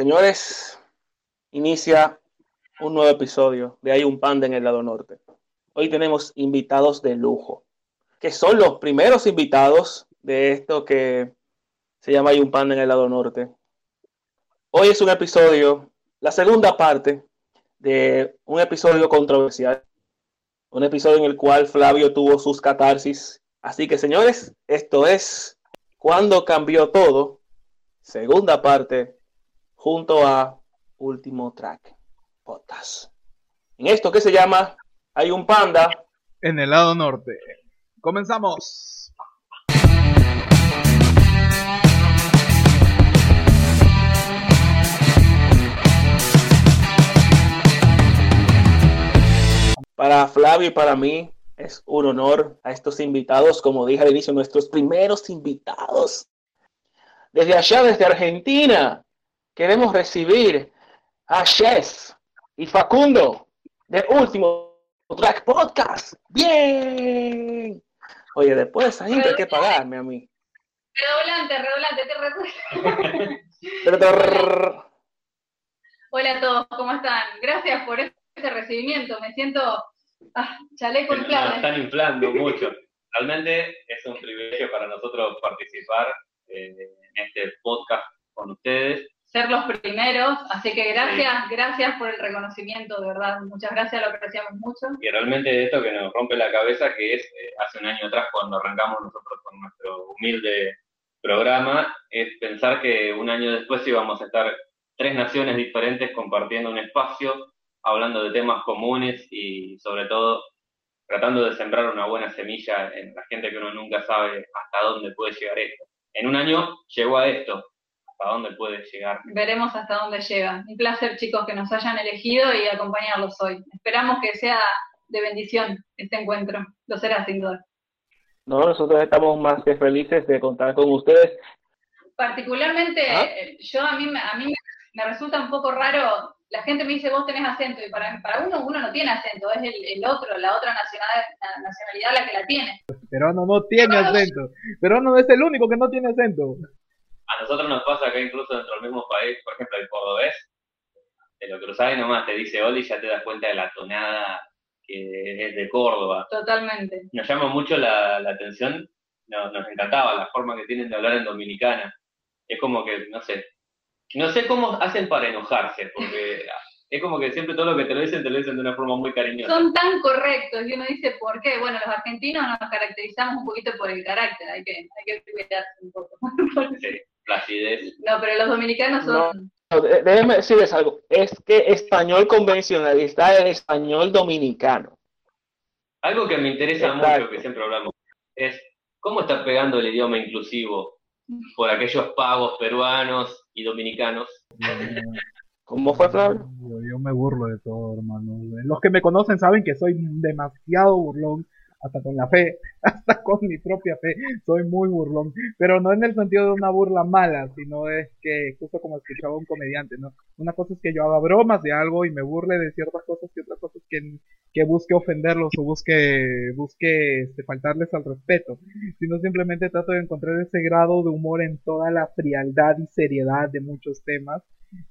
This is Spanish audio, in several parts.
Señores, inicia un nuevo episodio de Hay un Panda en el lado norte. Hoy tenemos invitados de lujo, que son los primeros invitados de esto que se llama Hay un Panda en el lado norte. Hoy es un episodio, la segunda parte de un episodio controversial, un episodio en el cual Flavio tuvo sus catarsis. Así que señores, esto es Cuando cambió todo, segunda parte junto a Último Track Podcast. En esto que se llama Hay un panda. En el lado norte. Comenzamos. Para Flavio y para mí es un honor a estos invitados, como dije al inicio, nuestros primeros invitados. Desde allá, desde Argentina, queremos recibir a Chess y Facundo de Último Track Podcast. Bien. Oye, después ahí hay que pagarme a mí. Redoblante, redoblante, te Hola a todos, ¿cómo están? Gracias por este recibimiento. Me siento ah, chaleco inflado. están inflando mucho. Realmente es un privilegio para nosotros participar eh, en este podcast con ustedes ser los primeros, así que gracias, gracias por el reconocimiento, de verdad, muchas gracias, lo apreciamos mucho. Y realmente esto que nos rompe la cabeza, que es eh, hace un año atrás cuando arrancamos nosotros con nuestro humilde programa, es pensar que un año después íbamos a estar tres naciones diferentes compartiendo un espacio, hablando de temas comunes y sobre todo tratando de sembrar una buena semilla en la gente que uno nunca sabe hasta dónde puede llegar esto. En un año llegó a esto, hasta dónde puede llegar. Veremos hasta dónde llega. Un placer, chicos, que nos hayan elegido y acompañarlos hoy. Esperamos que sea de bendición este encuentro. Lo será, sin duda. No, nosotros estamos más que felices de contar con ustedes. Particularmente, ¿Ah? yo a mí, a mí me resulta un poco raro, la gente me dice, vos tenés acento, y para, para uno, uno no tiene acento, es el, el otro, la otra nacionalidad la que la tiene. Pero no, no tiene acento. Pero no es el único que no tiene acento. A nosotros nos pasa que incluso dentro del mismo país, por ejemplo, el cordobés, te lo cruzás y nomás te dice Oli y ya te das cuenta de la tonada que es de Córdoba. Totalmente. Nos llama mucho la, atención, nos, nos encantaba la forma que tienen de hablar en dominicana. Es como que, no sé, no sé cómo hacen para enojarse, porque es como que siempre todo lo que te lo dicen, te lo dicen de una forma muy cariñosa. Son tan correctos y uno dice, ¿por qué? Bueno, los argentinos nos caracterizamos un poquito por el carácter, hay que, hay que cuidarse un poco. sí, placidez. No, pero los dominicanos son... No, déjeme decirles algo, es que español convencional está el español dominicano. Algo que me interesa mucho, que siempre hablamos, es cómo está pegando el idioma inclusivo por aquellos pagos peruanos y dominicanos. ¿Cómo fue, Flavio? Yo, me burlo de todo, hermano. Los que me conocen saben que soy demasiado burlón, hasta con la fe, hasta con mi propia fe, soy muy burlón. Pero no en el sentido de una burla mala, sino es que, justo como escuchaba un comediante, ¿no? Una cosa es que yo haga bromas de algo y me burle de ciertas cosas, y otra cosa es que, que busque ofenderlos o busque, busque este, faltarles al respeto, sino simplemente trato de encontrar ese grado de humor en toda la frialdad y seriedad de muchos temas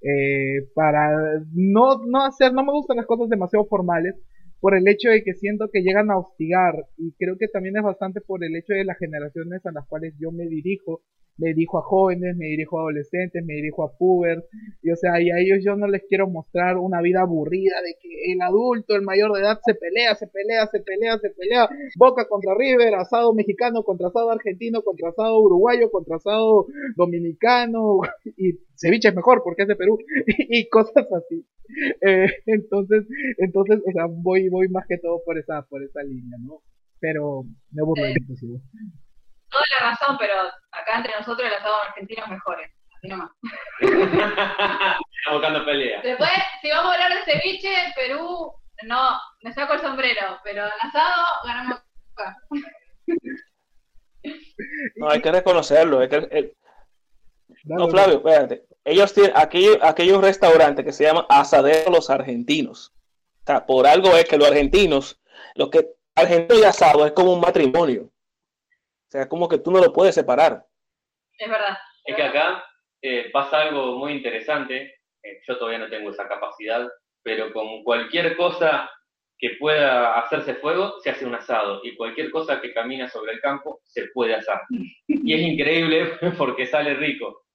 eh, para no, no hacer, no me gustan las cosas demasiado formales, por el hecho de que siento que llegan a hostigar y creo que también es bastante por el hecho de las generaciones a las cuales yo me dirijo me dirijo a jóvenes, me dirijo a adolescentes, me dirijo a pubers, y o sea, y a ellos yo no les quiero mostrar una vida aburrida de que el adulto, el mayor de edad se pelea, se pelea, se pelea, se pelea, Boca contra River, asado mexicano contra asado argentino, contra asado uruguayo, contra asado dominicano, y ceviche es mejor porque es de Perú, y cosas así. Eh, entonces, entonces, o sea, voy, voy más que todo por esa, por esa línea, ¿no? Pero me burlo de inclusive toda la razón, pero acá entre nosotros el asado argentino es mejor, ¿eh? así nomás. Estamos buscando pelea. Después, si vamos a hablar de ceviche, Perú, no, me saco el sombrero, pero en asado ganamos acá. No, hay que reconocerlo. Hay que, No, Flavio, espérate. Ellos tienen aquellos, aquellos restaurantes que se llaman asaderos los argentinos. O sea, por algo es que los argentinos, lo que argentino y asado es como un matrimonio. O sea, como que tú no lo puedes separar. Es verdad. Es que acá eh, pasa algo muy interesante, eh, yo todavía no tengo esa capacidad, pero con cualquier cosa que pueda hacerse fuego, se hace un asado. Y cualquier cosa que camina sobre el campo, se puede asar. Y es increíble porque sale rico.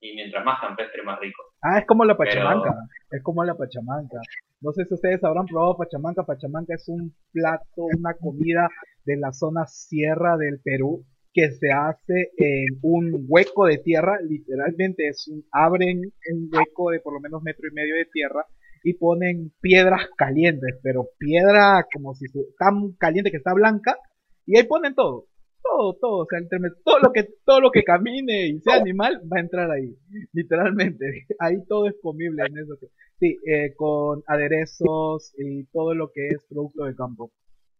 Y mientras más campestre, más rico. Ah, es como la pachamanca. Es como la pachamanca. No sé si ustedes habrán probado pachamanca. Pachamanca es un plato, una comida de la zona sierra del Perú que se hace en un hueco de tierra, literalmente es un, abren un hueco de por lo menos metro y medio de tierra y ponen piedras calientes, pero piedra como si tan caliente que está blanca y ahí ponen todo, todo, todo, o sea, todo lo que todo lo que camine y sea animal va a entrar ahí, literalmente, ahí todo es comible en eso. Sí, eh, con aderezos y todo lo que es producto de campo.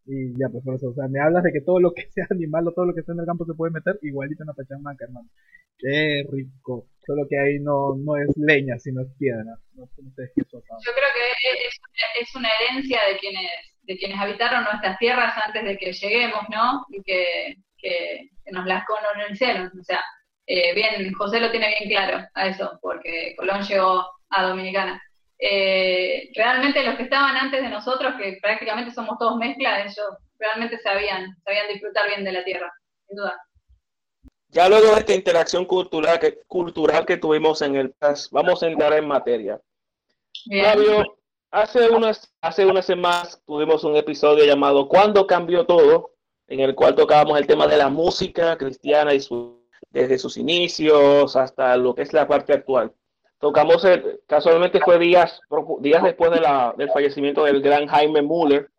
Y ya, pues por eso, o sea, me hablas de que todo lo que sea animal o todo lo que esté en el campo se puede meter, igualito en la pachamama, hermano. Qué rico. Solo que ahí no, no es leña, sino es piedra. No, Yo creo que es, es, una herencia de quienes, de quienes habitaron nuestras tierras antes de que lleguemos, ¿no? Y que, que, nos las colonizaron. O sea, eh, bien, José lo tiene bien claro a eso, porque Colón llegó a Dominicana eh, realmente los que estaban antes de nosotros, que prácticamente somos todos mezclas, ellos realmente sabían, sabían disfrutar bien de la tierra, sin duda. Ya luego de esta interacción cultural que, cultural que tuvimos en el PAS, vamos a entrar en materia. Fabio, hace unas, hace unas semanas tuvimos un episodio llamado ¿Cuándo cambió todo? En el cual tocábamos el tema de la música cristiana y su, desde sus inicios hasta lo que es la parte actual tocamos, el, casualmente fue días, días después de la, del fallecimiento del gran Jaime Müller,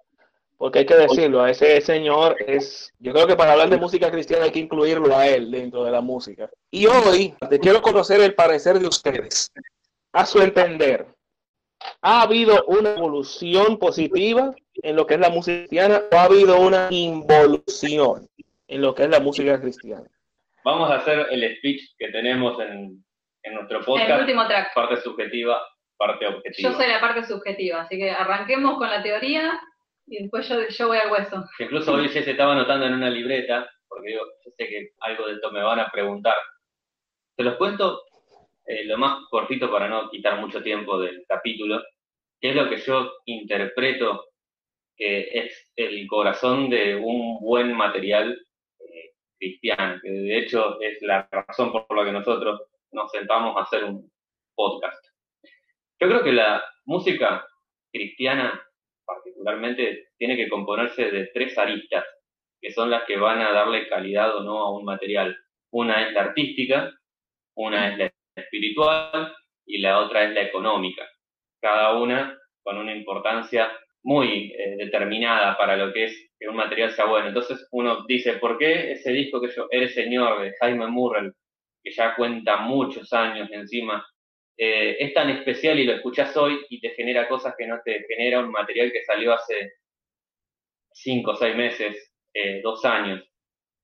porque hay que decirlo, a ese señor es, yo creo que para hablar de música cristiana hay que incluirlo a él dentro de la música. Y hoy te quiero conocer el parecer de ustedes. A su entender, ¿ha habido una evolución positiva en lo que es la música cristiana o ha habido una involución en lo que es la música cristiana? Vamos a hacer el speech que tenemos en, en nuestro podcast. El último track. Parte subjetiva, parte objetiva. Yo soy la parte subjetiva, así que arranquemos con la teoría y después yo, yo voy al hueso. Incluso hoy ya se estaba anotando en una libreta, porque digo, yo sé que algo de esto me van a preguntar. Te los cuento eh, lo más cortito para no quitar mucho tiempo del capítulo, que es lo que yo interpreto que es el corazón de un buen material eh, cristiano, que de hecho es la razón por la que nosotros nos sentamos a hacer un podcast. Yo creo que la música cristiana particularmente tiene que componerse de tres aristas, que son las que van a darle calidad o no a un material. Una es la artística, una es la espiritual y la otra es la económica. Cada una con una importancia muy eh, determinada para lo que es que un material sea bueno. Entonces uno dice, ¿por qué ese disco que yo, Eres Señor, de Jaime Murrell, que ya cuenta muchos años encima, eh, es tan especial y lo escuchás hoy y te genera cosas que no te genera un material que salió hace cinco o seis meses, eh, dos años.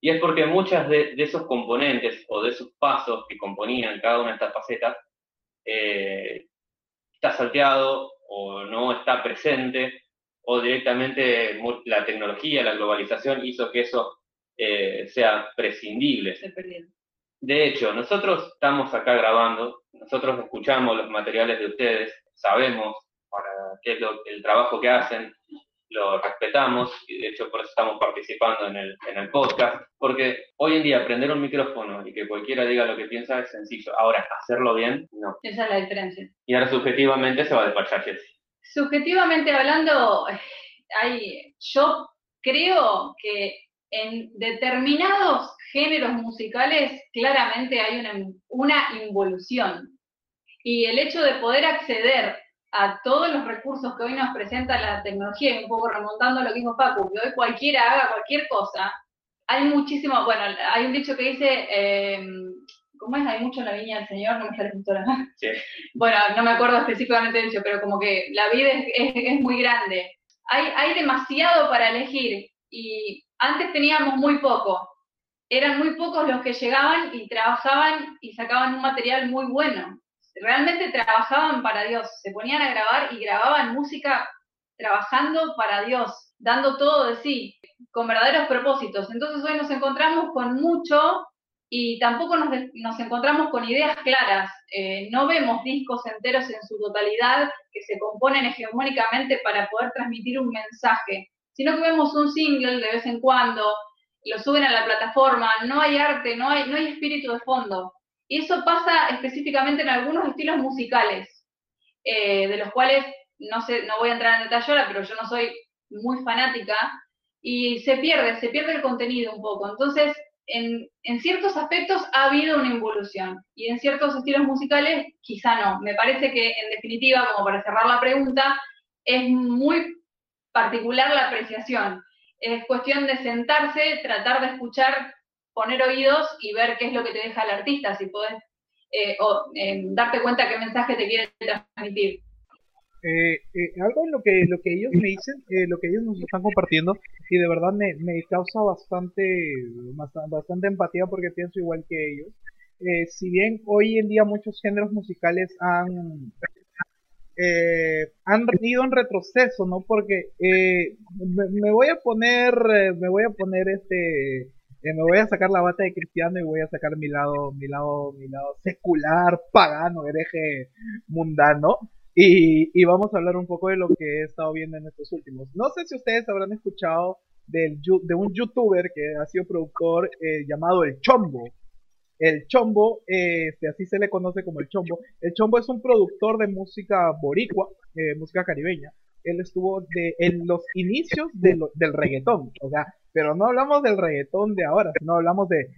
Y es porque muchas de, esos componentes o de esos pasos que componían cada una de estas facetas eh, está salteado o no está presente o directamente la tecnología, la globalización hizo que eso sea prescindible. De hecho, nosotros estamos acá grabando, nosotros escuchamos los materiales de ustedes, sabemos para qué es el trabajo que hacen, lo respetamos y de hecho por eso estamos participando en el, en el podcast, porque hoy en día prender un micrófono y que cualquiera diga lo que piensa es sencillo. Ahora, hacerlo bien, no. Esa es la diferencia. Y ahora subjetivamente se va a despachar Jessy. Subjetivamente hablando, hay, yo creo que en determinados géneros musicales claramente hay una, una involución. Y el hecho de poder acceder a todos los recursos que hoy nos presenta la tecnología, y un poco remontando a lo que dijo Paco, que hoy cualquiera haga cualquier cosa, hay muchísimo, bueno, hay un dicho que dice, eh, ¿cómo es? Hay mucho en la viña del Señor, no me sale sí. Bueno, no me acuerdo específicamente del dicho, pero como que la vida es, es muy grande. Hay, hay demasiado para elegir y antes teníamos muy poco. Eran muy pocos los que llegaban y trabajaban y sacaban un material muy bueno. Realmente trabajaban para Dios, se ponían a grabar y grababan música trabajando para Dios, dando todo de sí, con verdaderos propósitos. Entonces hoy nos encontramos con mucho y tampoco nos, encontramos con ideas claras. Eh, no vemos discos enteros en su totalidad que se componen hegemónicamente para poder transmitir un mensaje, sino que vemos un single de vez en cuando, lo suben a la plataforma, no hay arte, no hay, no hay espíritu de fondo. Y eso pasa específicamente en algunos estilos musicales, eh, de los cuales no sé, no voy a entrar en detalle ahora, pero yo no soy muy fanática, y se pierde, se pierde el contenido un poco. Entonces, en, en, ciertos aspectos ha habido una involución y en ciertos estilos musicales quizá no. Me parece que en definitiva, como para cerrar la pregunta, es muy particular la apreciación. Es cuestión de sentarse, tratar de escuchar, poner oídos y ver qué es lo que te deja el artista, si puedes eh, o, eh, darte cuenta qué mensaje te quiere transmitir. Eh, eh, algo en lo que lo que ellos me dicen, eh, lo que ellos nos están compartiendo, y de verdad me, me causa bastante, bastante empatía porque pienso igual que ellos. Eh, si bien hoy en día muchos géneros musicales han han ido en retroceso, ¿no? Porque me, me, voy a poner, me voy a poner este, me voy a sacar la bata de cristiano y voy a sacar mi lado, mi lado, mi lado secular, pagano, hereje, mundano. Y, y, vamos a hablar un poco de lo que he estado viendo en estos últimos. No sé si ustedes habrán escuchado del, de un youtuber que ha sido productor eh, llamado El Chombo. El Chombo, eh, este, así se le conoce como El Chombo. El Chombo es un productor de música boricua, eh, música caribeña. Él estuvo de, en los inicios del reggaetón, o sea, pero no hablamos del reggaetón de ahora, sino hablamos de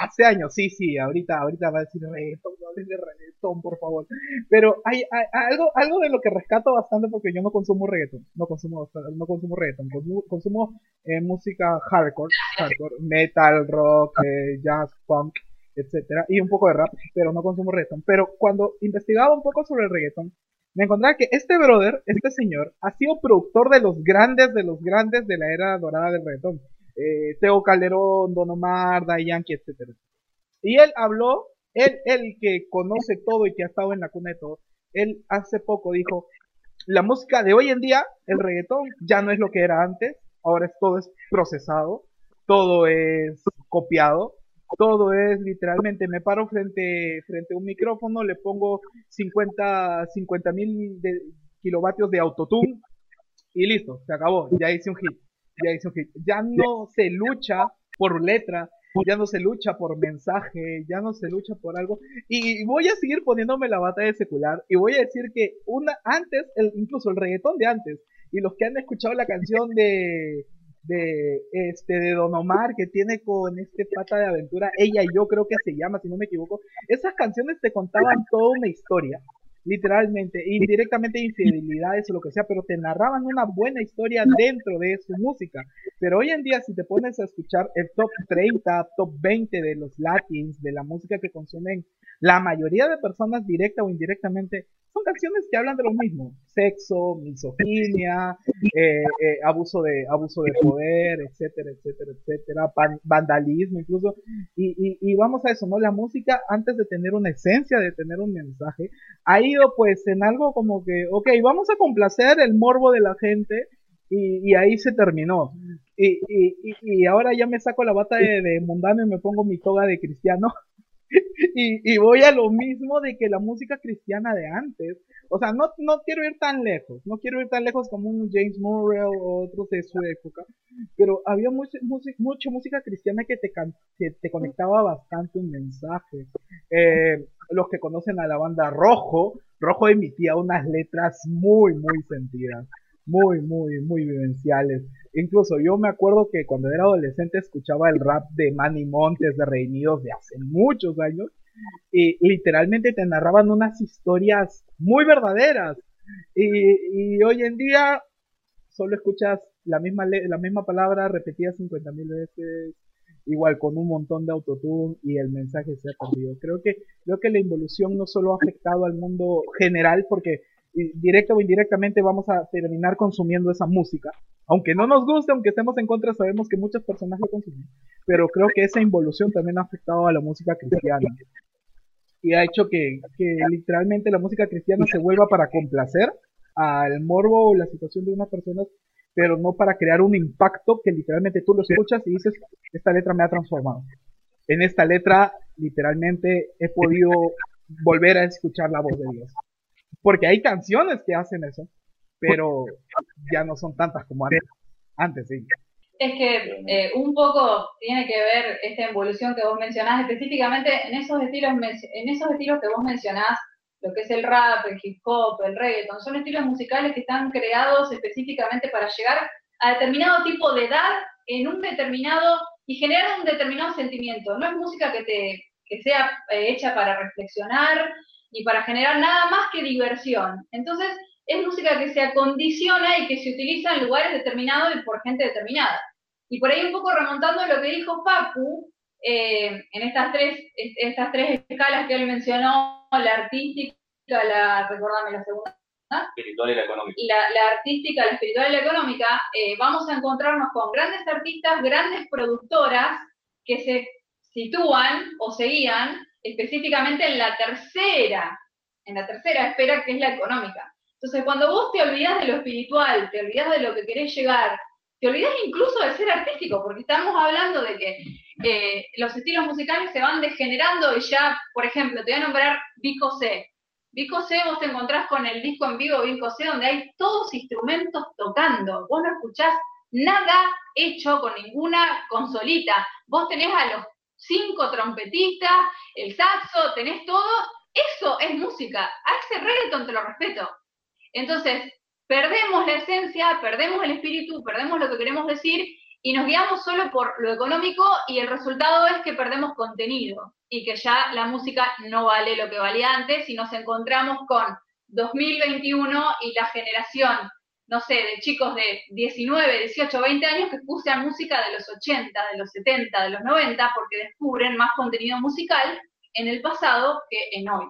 hace años, sí, sí, ahorita, ahorita va a decir reggaetón, no hables de reggaetón, por favor. Pero hay, hay, algo, algo de lo que rescato bastante porque yo no consumo reggaetón, no consumo, no consumo reggaetón, consumo, consumo eh, música hardcore, hardcore, metal, rock, eh, jazz, punk, etcétera, y un poco de rap, pero no consumo reggaetón. Pero cuando investigaba un poco sobre el reggaetón, me encontraba que este brother, este señor, ha sido productor de los grandes, de los grandes de la era dorada del reggaetón eh, Teo Calderón, Don Omar, Day Yankee, etcétera. Y él habló, él, él que conoce todo y que ha estado en la cuna de todo, él hace poco dijo, la música de hoy en día, el reggaetón, ya no es lo que era antes, ahora es, todo es procesado, todo es copiado, todo es literalmente, me paro frente, frente a un micrófono, le pongo 50 mil kilovatios de autotune y listo, se acabó, ya hice un hit ya Ya no se lucha por letra, ya no se lucha por mensaje, ya no se lucha por algo. Y voy a seguir poniéndome la bata de secular y voy a decir que una antes, el, incluso el reggaetón de antes, y los que han escuchado la canción de de este de Don Omar que tiene con este pata de aventura, ella y yo creo que se llama, si no me equivoco, esas canciones te contaban toda una historia literalmente, indirectamente infidelidades o lo que sea, pero te narraban una buena historia dentro de su música. Pero hoy en día, si te pones a escuchar el top 30, top 20 de los latins, de la música que consumen la mayoría de personas directa o indirectamente, son canciones que hablan de lo mismo, sexo, misoginia, eh, eh, abuso de abuso de poder, etcétera, etcétera, etcétera, vandalismo incluso, y, y, vamos a eso, ¿no? La música antes de tener una esencia, de tener un mensaje, ha pues en algo como que, ok, vamos a complacer el morbo de la gente, y, ahí se terminó. Y, y, ahora ya me saco la bata de, de, mundano y me pongo mi toga de cristiano. y, y, voy a lo mismo de que la música cristiana de antes. O sea, no, no quiero ir tan lejos, no quiero ir tan lejos como un James Murray o otros de su época, pero había mucha, mucha música cristiana que te, que te conectaba bastante un mensaje. Eh, los que conocen a la banda Rojo, Rojo emitía unas letras muy, muy sentidas muy, muy, muy vivenciales. Incluso yo me acuerdo que cuando era adolescente escuchaba el rap de Manny Montes, de Reinidos, de hace muchos años, y literalmente te narraban unas historias muy verdaderas. Y, y hoy en día solo escuchas la misma, la misma palabra repetida 50 mil veces, igual con un montón de autotune y el mensaje se ha perdido. Creo que, creo que la involución no solo ha afectado al mundo general, porque directa o indirectamente vamos a terminar consumiendo esa música. Aunque no nos guste, aunque estemos en contra, sabemos que muchas personas lo consumen. Pero creo que esa involución también ha afectado a la música cristiana. Y ha hecho que, que literalmente la música cristiana se vuelva para complacer al morbo o la situación de una persona, pero no para crear un impacto que literalmente tú lo escuchas y dices, esta letra me ha transformado. en esta letra literalmente he podido volver a escuchar la voz de Dios. Porque hay canciones que hacen eso, pero ya no son tantas como antes. Antes, sí. Es que eh, un poco tiene que ver esta evolución que vos mencionás, específicamente en esos estilos, en esos estilos que vos mencionás, lo que es el rap, el hip hop, el reggaeton, son estilos musicales que están creados específicamente para llegar a determinado tipo de edad en un determinado y generar un determinado sentimiento. No es música que te que sea eh, hecha para reflexionar y para generar nada más que diversión. Entonces, es música que se acondiciona y que se utiliza en lugares determinados y por gente determinada. Y por ahí un poco remontando lo que dijo Papu, eh, en estas tres, estas tres escalas que él mencionó, la artística, la, recordame la segunda. Espiritual y la económica. La, artística, la espiritual y la económica, eh, vamos a encontrarnos con grandes artistas, grandes productoras que se sitúan o seguían específicamente en la tercera, en la tercera esfera que es la económica. Entonces, cuando vos te olvidás de lo espiritual, te olvidás de lo que querés llegar, te olvidás incluso de ser artístico, porque estamos hablando de que eh, los estilos musicales se van degenerando y ya, por ejemplo, te voy a nombrar Vico C. Vico C, vos te encontrás con el disco en vivo Vico C, donde hay todos instrumentos tocando. Vos no escuchás nada hecho con ninguna consolita. Vos tenés a los cinco trompetistas, el saxo, tenés todo. Eso es música. A ese reggaeton te lo respeto. Entonces, perdemos la esencia, perdemos el espíritu, perdemos lo que queremos decir y nos guiamos solo por lo económico y el resultado es que perdemos contenido y que ya la música no vale lo que valía antes y nos encontramos con 2021 y la generación, no sé, de chicos de 19, 18, 20 años que escuchan música de los 80, de los 70, de los 90 porque descubren más contenido musical en el pasado que en hoy.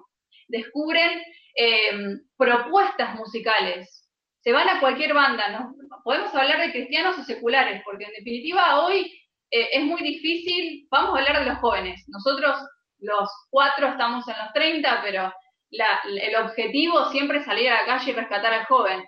Descubren eh, propuestas musicales, se van a cualquier banda, ¿no? Podemos hablar de cristianos o seculares, porque en definitiva hoy eh, es muy difícil, vamos a hablar de los jóvenes. Nosotros los cuatro estamos en los 30, pero el objetivo siempre es salir a la calle y rescatar al joven.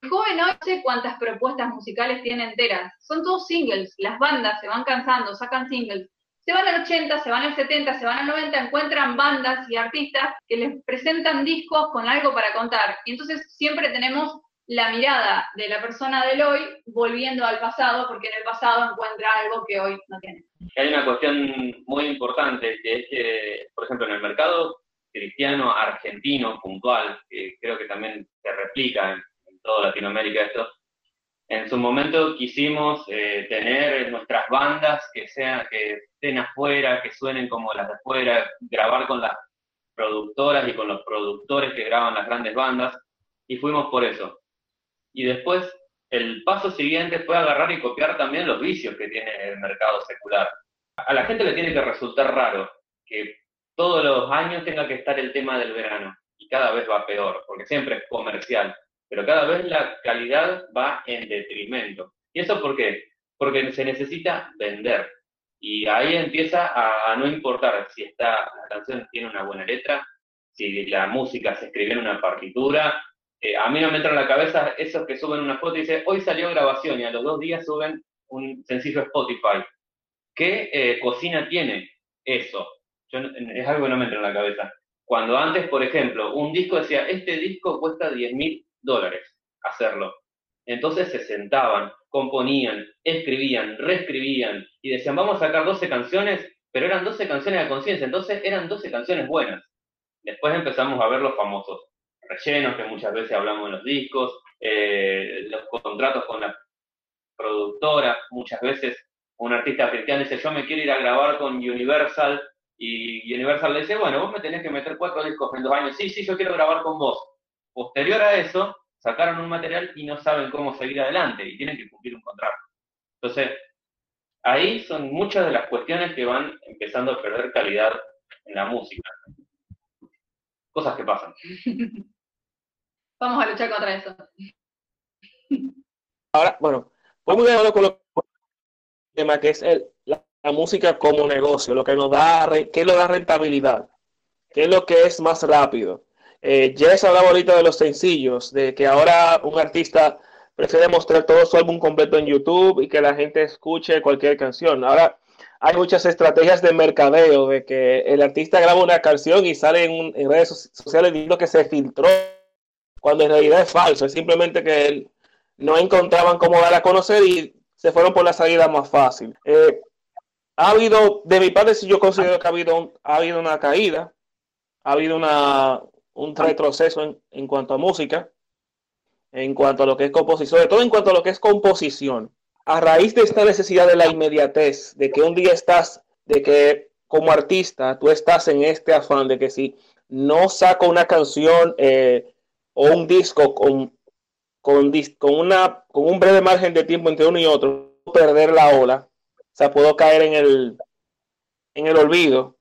El joven hoy no sé cuántas propuestas musicales tiene enteras, son todos singles, las bandas se van cansando, sacan singles. Se van al 80, se van al 70, se van al 90, encuentran bandas y artistas que les presentan discos con algo para contar. Y entonces siempre tenemos la mirada de la persona del hoy volviendo al pasado, porque en el pasado encuentra algo que hoy no tiene. Hay una cuestión muy importante, que es que, por ejemplo, en el mercado cristiano argentino puntual, que creo que también se replica en, toda Latinoamérica esto, en su momento quisimos eh, tener nuestras bandas que sean, que estén afuera, que suenen como las de afuera, grabar con las productoras y con los productores que graban las grandes bandas, y fuimos por eso. Y después el paso siguiente fue agarrar y copiar también los vicios que tiene el mercado secular. A la gente le tiene que resultar raro que todos los años tenga que estar el tema del verano y cada vez va peor, porque siempre es comercial, pero cada vez la calidad va en detrimento. ¿Y eso por qué? Porque se necesita vender. Y ahí empieza a, no importar si esta, la canción tiene una buena letra, si la música se escribe en una partitura, eh, a mí no me entra en la cabeza esos que suben una foto y dicen, hoy salió grabación y a los dos días suben un sencillo Spotify. ¿Qué eh, cocina tiene eso? es algo que no me entra en la cabeza. Cuando antes, por ejemplo, un disco decía, este disco cuesta 10 mil dólares hacerlo. Entonces se sentaban, componían, escribían, reescribían y decían, vamos a sacar 12 canciones, pero eran 12 canciones de conciencia, entonces eran 12 canciones buenas. Después empezamos a ver los famosos rellenos que muchas veces hablamos en los discos, eh, los contratos con la productora, muchas veces un artista cristiano dice, yo me quiero ir a grabar con Universal, y Universal le dice, bueno, vos me tenés que meter cuatro discos en dos años, sí, sí, yo quiero grabar con vos. Posterior a eso, sacaron un material y no saben cómo seguir adelante y tienen que cumplir un contrato. Entonces, ahí son muchas de las cuestiones que van empezando a perder calidad en la música. Cosas que pasan. Vamos a luchar contra eso. Ahora, bueno, vamos a con lo tema que es el, la, música como negocio, lo que nos da, qué lo da rentabilidad, qué es lo que es más rápido. Eh, se hablaba ahorita de los sencillos, de que ahora un artista prefiere mostrar todo su álbum completo en YouTube y que la gente escuche cualquier canción. Ahora, hay muchas estrategias de mercadeo, de que el artista graba una canción y sale en, redes sociales diciendo que se filtró, cuando en realidad es falso, es simplemente que no encontraban cómo dar a conocer y se fueron por la salida más fácil. Eh, ha habido, de mi parte, si yo considero que ha habido, ha habido una caída, ha habido una, un retroceso en, en cuanto a música, en cuanto a lo que es composición, sobre todo en cuanto a lo que es composición a raíz de esta necesidad de la inmediatez, de que un día estás, de que como artista tú estás en este afán de que si no saco una canción eh, o un disco con, con, con, una, con un breve margen de tiempo entre uno y otro, perder la ola, o sea, puedo caer en el, en el olvido.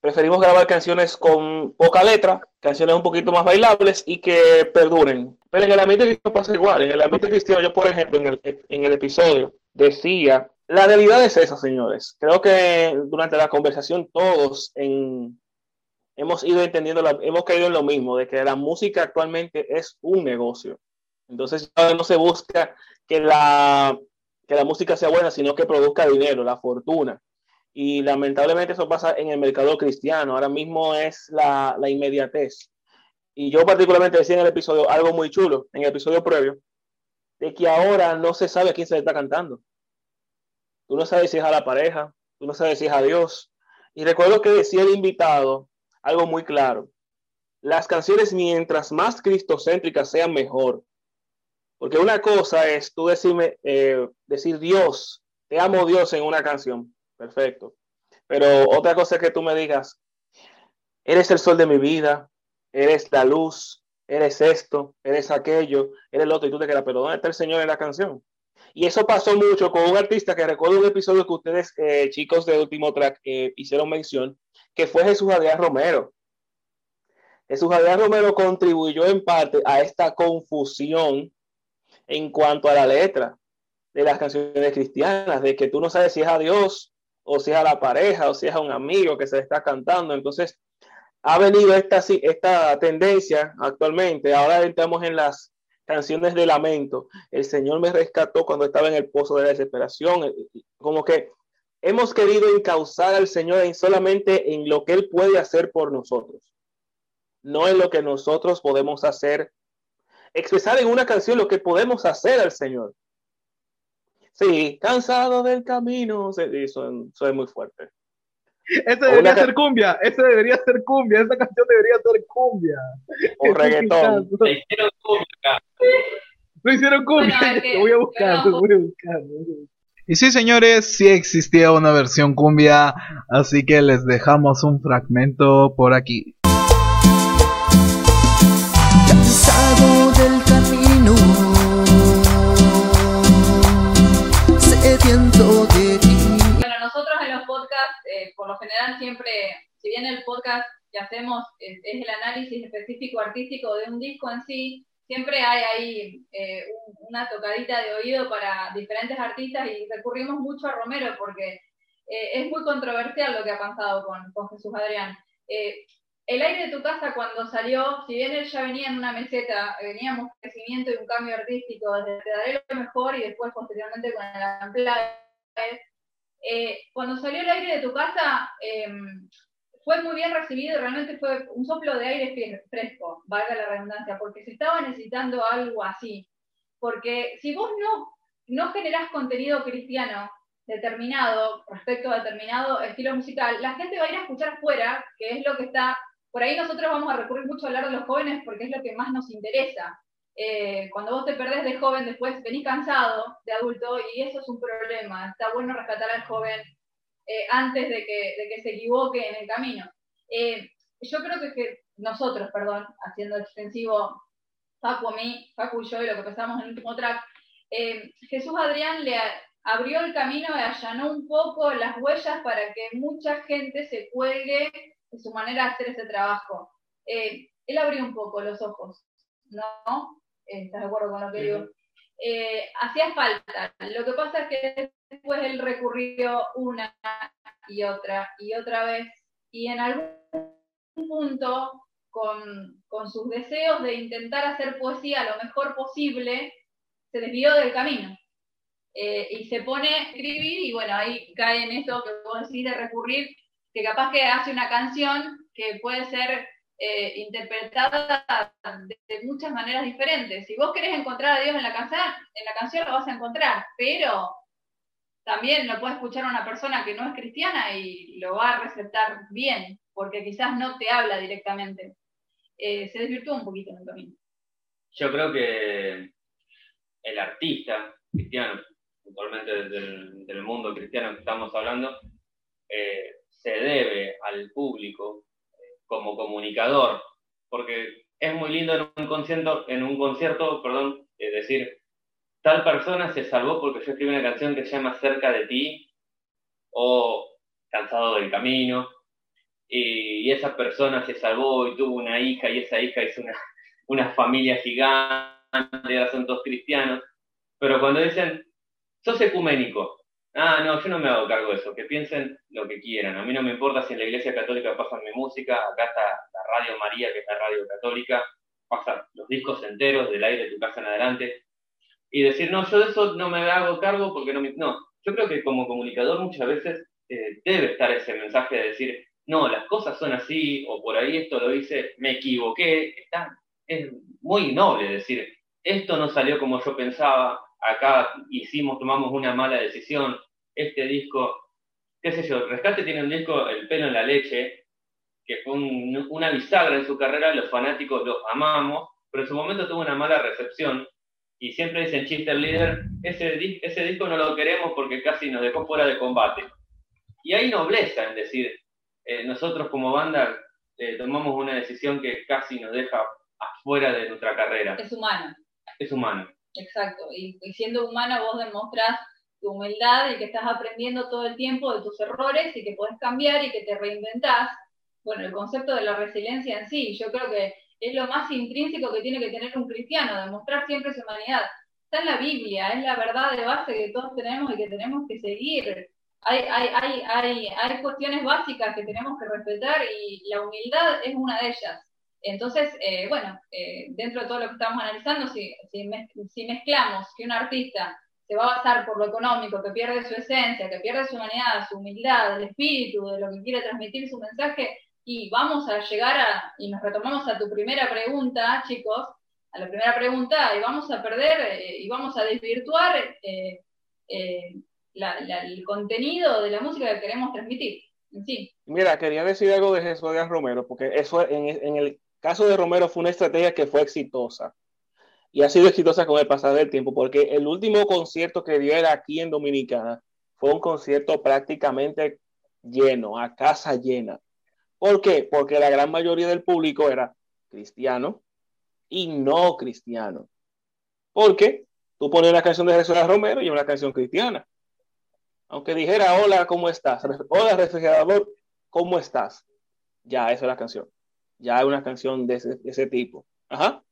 Preferimos grabar canciones con poca letra, canciones un poquito más bailables y que perduren. Pero en el ambiente cristiano pasa igual. En el ambiente cristiano, yo por ejemplo, en el, en el episodio decía, la realidad es esa, señores. Creo que durante la conversación todos en, hemos ido entendiendo, hemos caído en lo mismo, de que la música actualmente es un negocio. Entonces no se busca que la, que la música sea buena, sino que produzca dinero, la fortuna. Y lamentablemente eso pasa en el mercado cristiano. Ahora mismo es la, la inmediatez. Y yo particularmente decía en el episodio algo muy chulo, en el episodio previo, de que ahora no se sabe a quién se le está cantando. Tú no sabes si es a la pareja, tú no sabes si es a Dios. Y recuerdo que decía el invitado algo muy claro. Las canciones, mientras más cristocéntricas sean, mejor. Porque una cosa es tú decirme, eh, decir Dios, te amo Dios en una canción perfecto. Pero otra cosa es que tú me digas, eres el sol de mi vida, eres la luz, eres esto, eres aquello, eres el otro, y tú te quedas, pero ¿dónde está el Señor en la canción? Y eso pasó mucho con un artista que recuerdo un episodio que ustedes, eh, chicos de Último Track, eh, hicieron mención, que fue Jesús Adrián Romero. Jesús Adrián Romero contribuyó en parte a esta confusión en cuanto a la letra de las canciones cristianas, de que tú no sabes si es a Dios o si es a la pareja, o si es a un amigo que se está cantando. Entonces, ha venido esta, esta tendencia actualmente. Ahora estamos en las canciones de lamento. El Señor me rescató cuando estaba en el pozo de la desesperación. Como que hemos querido encauzar al Señor solamente en lo que Él puede hacer por nosotros, no en lo que nosotros podemos hacer. Expresar en una canción lo que podemos hacer al Señor. Sí, cansado del camino. Eso, es muy fuerte. Ese debería ser cumbia, ese debería ser cumbia, esa canción debería ser cumbia. O reggaetón. Lo hicieron cumbia. Lo voy a buscar, lo voy a buscar. Y sí, señores, sí existía una versión cumbia, así que les dejamos un fragmento por aquí. Cansado del camino Bueno, eh, siempre, si bien el podcast que hacemos es, el análisis específico artístico de un disco en sí, siempre hay ahí eh, una tocadita de oído para diferentes artistas y recurrimos mucho a Romero porque eh, es muy controversial lo que ha pasado con, con Jesús Adrián. El aire de tu casa cuando salió, si bien él ya venía en una meseta, veníamos crecimiento y un cambio artístico desde Te daré lo mejor y después posteriormente con el Amplade, eh, cuando salió el aire de tu casa em, fue muy bien recibido, realmente fue un soplo de aire fresco, valga la redundancia, porque se estaba necesitando algo así. Porque si vos no, no generás contenido cristiano determinado respecto a determinado estilo musical, la gente va a ir a escuchar afuera, que es lo que está por ahí nosotros vamos a recurrir mucho a hablar de los jóvenes porque es lo que más nos interesa. Eh, cuando vos te perdés de joven, después venís cansado de adulto y eso es un problema. Está bueno rescatar al joven eh, antes de que, se equivoque en el camino. Eh, yo creo que, que, nosotros, perdón, haciendo extensivo Facu a mí, Facu y yo y lo que pensamos en el último track, Jesús Adrián le abrió el camino y allanó un poco las huellas para que mucha gente se cuelgue de su manera de hacer ese trabajo. Eh, él abrió un poco los ojos, ¿no? ¿Estás de acuerdo con lo que digo? Eh, hacía falta. Lo que pasa es que después él recurrió una y otra y otra vez, y en algún punto, con, con sus deseos de intentar hacer poesía lo mejor posible, se desvió del camino. eh, y se pone a escribir y bueno, ahí cae en esto que vos decís de recurrir, que capaz que hace una canción que puede ser eh, interpretada de, muchas maneras diferentes. Si vos querés encontrar a Dios en la, canción, en la canción lo vas a encontrar, pero también lo puede escuchar una persona que no es cristiana y lo va a receptar bien, porque quizás no te habla directamente. Eh, se desvirtuó un poquito en el camino. Yo creo que el artista cristiano, actualmente del, del mundo cristiano que estamos hablando, eh, se debe al público como comunicador, porque es muy lindo en un concierto, en un concierto, perdón, decir, tal persona se salvó porque yo escribí una canción que se llama Cerca de ti o Cansado del Camino y, esa persona se salvó y tuvo una hija y esa hija hizo una, una familia gigante, son todos cristianos, pero cuando dicen, sos ecuménico, ah, no, yo no me hago cargo de eso, que piensen lo que quieran, a mí no me importa si en la iglesia católica pasan mi música, acá está la Radio María, que es la radio católica, pasan los discos enteros del aire de tu casa en adelante, y decir, no, yo de eso no me hago cargo porque no me... No, yo creo que como comunicador muchas veces eh, debe estar ese mensaje de decir, no, las cosas son así, o por ahí esto lo hice, me equivoqué, está, es muy noble decir, esto no salió como yo pensaba, acá hicimos, tomamos una mala decisión, este disco, qué sé yo, Rescate tiene un disco, El pelo en la leche, que fue una bisagra en su carrera, los fanáticos lo amamos, pero en su momento tuvo una mala recepción, y siempre dicen Chister Leader, ese, ese disco no lo queremos porque casi nos dejó fuera de combate. Y hay nobleza en decir, eh, nosotros como banda eh, tomamos una decisión que casi nos deja afuera de nuestra carrera. Es humano. Es humano. Exacto, y, siendo humano vos demostrás tu humildad y que estás aprendiendo todo el tiempo de tus errores y que podés cambiar y que te reinventás. Bueno, el concepto de la resiliencia en sí, yo creo que es lo más intrínseco que tiene que tener un cristiano, demostrar siempre su humanidad. Está en la Biblia, es la verdad de base que todos tenemos y que tenemos que seguir. Hay, hay, hay, hay, hay cuestiones básicas que tenemos que respetar y la humildad es una de ellas. Entonces, eh, bueno, eh, dentro de todo lo que estamos analizando, si, mezclamos que un artista se va a basar por lo económico, que pierde su esencia, que pierde su humanidad, su humildad, el espíritu, de lo que quiere transmitir su mensaje, y vamos a llegar a, y nos retomamos a tu primera pregunta, chicos, a la primera pregunta, y vamos a perder eh, y vamos a desvirtuar eh, el contenido de la música que queremos transmitir. Mira, quería decir algo de Jesús Romero, porque eso en, en, el caso de Romero fue una estrategia que fue exitosa. Y ha sido exitosa con el pasar del tiempo, porque el último concierto que dio era aquí en Dominicana fue un concierto prácticamente lleno, a casa llena. ¿Por qué? Porque la gran mayoría del público era cristiano y no cristiano. Porque tú pones una canción de Jesús Romero y una canción cristiana. Aunque dijera, hola, ¿cómo estás? Hola, refrigerador, ¿cómo estás? Ya, esa es la canción. Ya hay una canción de ese, tipo. Ajá.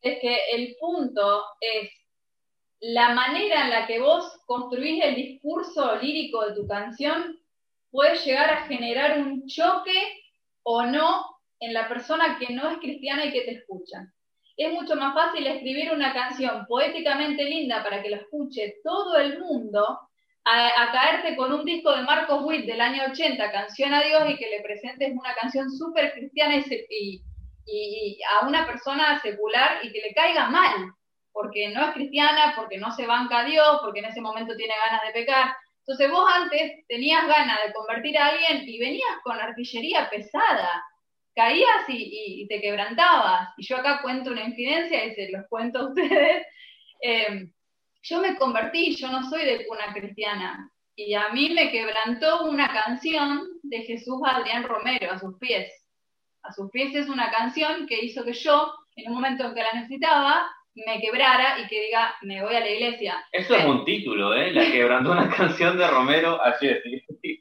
Es que el punto es la manera en la que vos construís el discurso lírico de tu canción puede llegar a generar un choque o no en la persona que no es cristiana y que te escucha. Es mucho más fácil escribir una canción poéticamente linda para que la escuche todo el mundo a, caerte con un disco de Marcos Witt del año 80, Canción a Dios, y que le presentes una canción súper cristiana y, a una persona secular y que le caiga mal, porque no es cristiana, porque no se banca a Dios, porque en ese momento tiene ganas de pecar. Entonces vos antes tenías ganas de convertir a alguien y venías con artillería pesada, caías y, te quebrantabas. Y yo acá cuento una infidencia y se los cuento a ustedes. Em, yo me convertí, yo no soy de cuna cristiana. Y a mí me quebrantó una canción de Jesús Adrián Romero, a sus pies. A sus pies es una canción que hizo que yo, en un momento en que la necesitaba, me quebrara y que diga, me voy a la iglesia. Eso es un título, ¿eh? La quebrantó una canción de Romero ayer.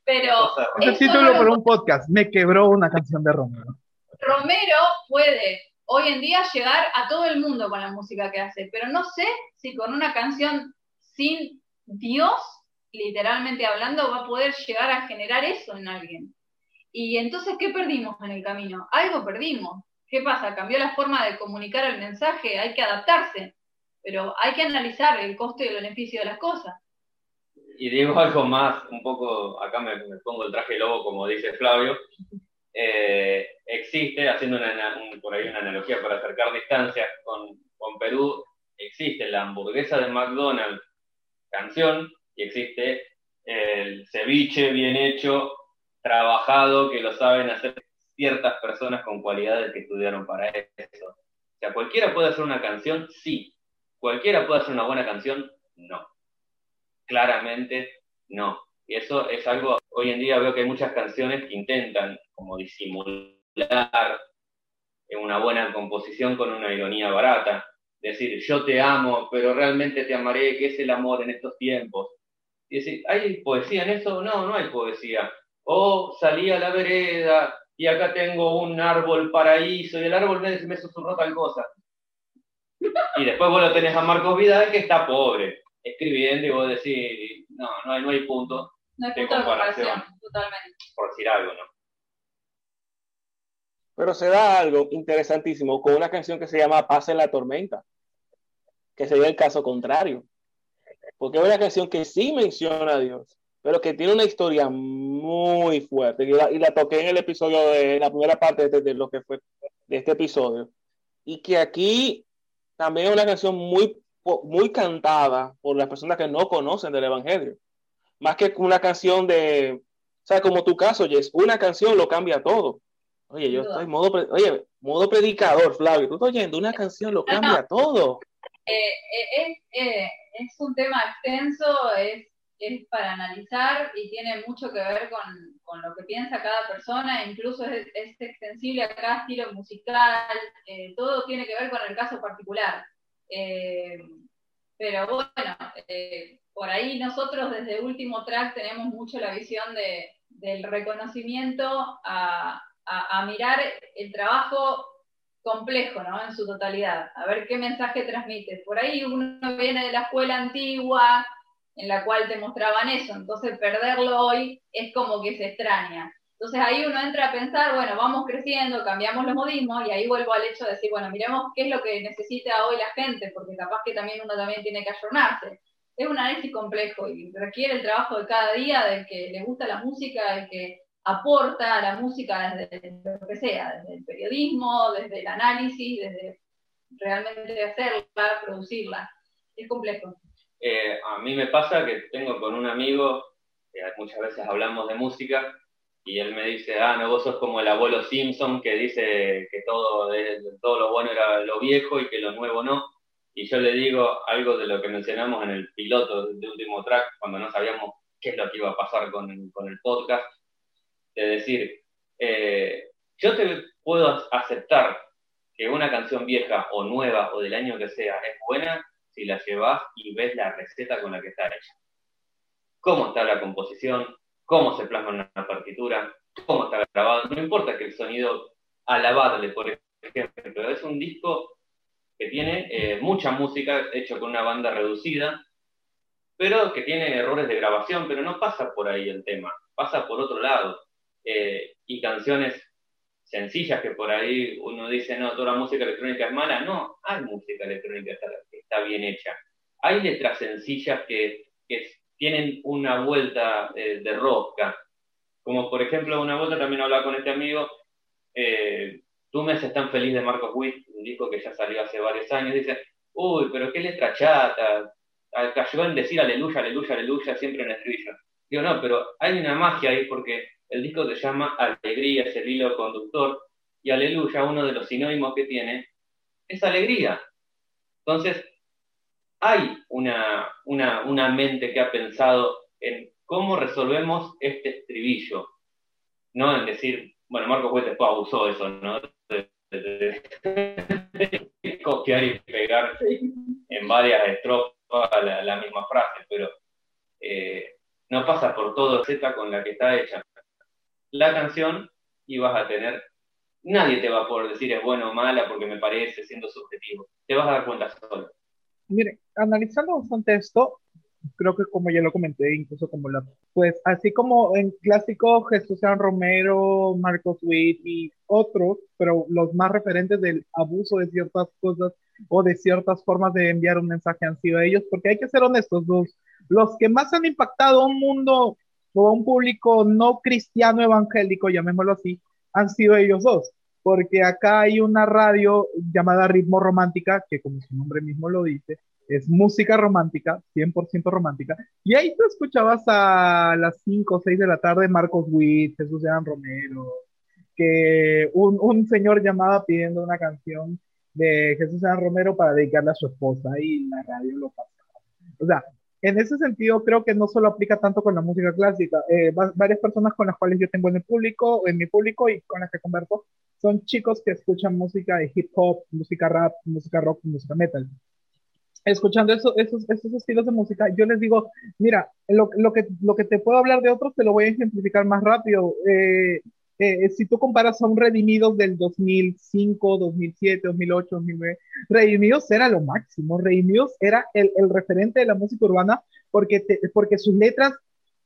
Pero. Es título para un podcast, me quebró una canción de Romero. Romero puede hoy en día llegar a todo el mundo con la música que hace, pero no sé si con una canción sin Dios, literalmente hablando, va a poder llegar a generar eso en alguien. Y entonces, ¿qué perdimos en el camino? Algo perdimos. ¿Qué pasa? Cambió la forma de comunicar el mensaje, hay que adaptarse, pero hay que analizar el costo y el beneficio de las cosas. y digo algo más, un poco, acá me, pongo el traje lobo, como dice Flavio, eh, existe, haciendo una, por ahí una analogía para acercar distancias con, con Perú, existe la hamburguesa de McDonald's canción y existe el ceviche bien hecho, trabajado, que lo saben hacer ciertas personas con cualidades que estudiaron para eso. O sea, cualquiera puede hacer una canción, sí. Cualquiera puede hacer una buena canción, no. Claramente, no. Y eso es algo, hoy en día veo que hay muchas canciones que intentan como disimular en una buena composición con una ironía barata. Decir, yo te amo, pero realmente te amaré, que es el amor en estos tiempos. Y decir, ¿hay poesía en eso? No, no hay poesía. O salí a la vereda y acá tengo un árbol paraíso y el árbol me, me susurró tal cosa. Y después vos lo tenés a Marcos Vidal que está pobre, escribiendo y vos decís, no, no hay, no hay punto no hay punto de comparación, totalmente. Por decir algo, ¿no? Pero se da algo interesantísimo con una canción que se llama Paz en la tormenta, que sería el caso contrario. Porque es una canción que sí menciona a Dios, pero que tiene una historia muy fuerte. Y la, toqué en el episodio de la primera parte de, este, de, lo que fue de este episodio. Y que aquí también es una canción muy, muy cantada por las personas que no conocen del Evangelio. Más que una canción de, o sea, como tu caso, Jess, una canción lo cambia todo. Oye, yo estoy modo, oye, modo predicador, Flavio, tú estás oyendo, una canción lo cambia todo. Eh, eh, eh, es un tema extenso, es es para analizar y tiene mucho que ver con, con lo que piensa cada persona, incluso es, es extensible a cada estilo musical, eh, todo tiene que ver con el caso particular. Pero bueno, por ahí nosotros desde Último Track tenemos mucho la visión de, del reconocimiento a, a, mirar el trabajo complejo, ¿no? En su totalidad, a ver qué mensaje transmite. Por ahí uno viene de la escuela antigua, en la cual te mostraban eso. Entonces perderlo hoy es como que se extraña. Entonces ahí uno entra a pensar, bueno, vamos creciendo, cambiamos los modismos y ahí vuelvo al hecho de decir, bueno, miremos qué es lo que necesita hoy la gente, porque capaz que también uno también tiene que ayornarse. Es un análisis complejo y requiere el trabajo de cada día del que le gusta la música, del que aporta a la música desde lo que sea, desde el periodismo, desde el análisis, desde realmente hacerla, producirla. Es complejo. Eh, a mí me pasa que tengo con un amigo, que muchas veces hablamos de música, y él me dice, ah, no, vos sos como el abuelo Simpson que dice que todo, todo lo bueno era lo viejo y que lo nuevo no. Y yo le digo algo de lo que mencionamos en el piloto de último track, cuando no sabíamos qué es lo que iba a pasar con, el podcast, de decir, eh, yo te puedo aceptar que una canción vieja o nueva o del año que sea es buena si la llevas y ves la receta con la que está hecha. Cómo está la composición, cómo se plasma en la partitura, cómo está grabado. No importa que el sonido alabable, por ejemplo, es un disco que tiene eh, mucha música, hecho con una banda reducida, pero que tiene errores de grabación, pero no pasa por ahí el tema, pasa por otro lado. Eh, y canciones sencillas que por ahí uno dice, no, toda la música electrónica es mala. No, hay música electrónica que está, bien hecha. Hay letras sencillas que, que tienen una vuelta eh, de rosca. Como por ejemplo, una vuelta también hablaba con este amigo, eh, Tú me haces tan feliz de Marcos Witt, un disco que ya salió hace varios años, dice, uy, pero qué letra chata, cayó en decir aleluya, aleluya, aleluya, siempre en el estribillo. Digo, no, pero hay una magia ahí porque el disco se llama Alegría, es el hilo conductor, y Aleluya, uno de los sinónimos que tiene, es alegría. Entonces, hay una, una, mente que ha pensado en cómo resolvemos este estribillo, no en decir, bueno, Marco Juez después abusó de eso, ¿no? De, copiar y pegar en varias estrofas la, la misma frase, pero eh, no pasa por todo Z con la que está hecha la canción y vas a tener, nadie te va a poder decir es bueno o mala porque me parece siendo subjetivo, te vas a dar cuenta solo. Mire, analizando bastante esto, creo que como ya lo comenté, incluso como la, pues así como en clásico Jesús San Romero, Marcos Witt y otros, pero los más referentes del abuso de ciertas cosas o de ciertas formas de enviar un mensaje han sido ellos, porque hay que ser honestos, los, los que más han impactado a un mundo o a un público no cristiano evangélico, llamémoslo así, han sido ellos dos porque acá hay una radio llamada Ritmo Romántica, que como su nombre mismo lo dice, es música romántica, 100% romántica, y ahí tú escuchabas a las 5 o 6 de la tarde Marcos Witt, Jesús Evan Romero, que un, un, señor llamaba pidiendo una canción de Jesús Evan Romero para dedicarle a su esposa y la radio lo pasaba. O sea, en ese sentido creo que no solo aplica tanto con la música clásica. Eh, varias personas con las cuales yo tengo en el público, en mi público y con las que converso, son chicos que escuchan música de hip hop, música rap, música rock, música metal. Escuchando eso, esos, esos estilos de música, yo les digo, mira, lo, lo, que, lo que te puedo hablar de otros te lo voy a ejemplificar más rápido. Eh, eh, si tú comparas a un Redimidos del 2005, 2007, 2008, 2009, Redimidos era lo máximo. Redimidos era el, el referente de la música urbana porque, porque sus letras,